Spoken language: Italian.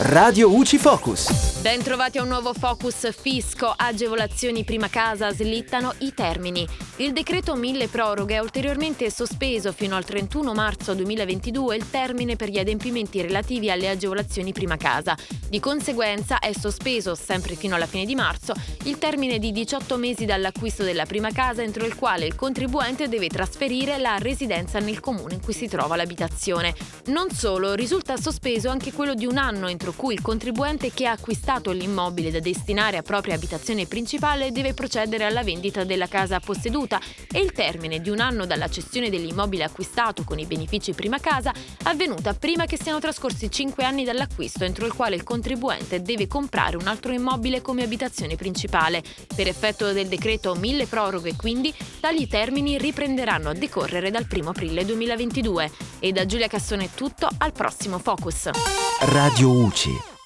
Radio UCI Focus. Bentrovati a un nuovo Focus Fisco. Agevolazioni prima casa slittano i termini. Il decreto mille proroghe ha ulteriormente sospeso fino al 31 marzo 2022 il termine per gli adempimenti relativi alle agevolazioni prima casa. Di conseguenza è sospeso, sempre fino alla fine di marzo, il termine di 18 mesi dall'acquisto della prima casa entro il quale il contribuente deve trasferire la residenza nel comune in cui si trova l'abitazione. Non solo, risulta sospeso anche quello di un anno entro cui il contribuente che ha acquistato l'immobile da destinare a propria abitazione principale deve procedere alla vendita della casa posseduta e il termine di un anno dalla cessione dell'immobile acquistato con i benefici prima casa avvenuta prima che siano trascorsi 5 anni dall'acquisto entro il quale il contribuente deve comprare un altro immobile come abitazione principale. Per effetto del decreto mille proroghe quindi tali termini riprenderanno a decorrere dal 1 aprile 2022. E da Giulia Cassone è tutto, al prossimo Focus. Radio UCI.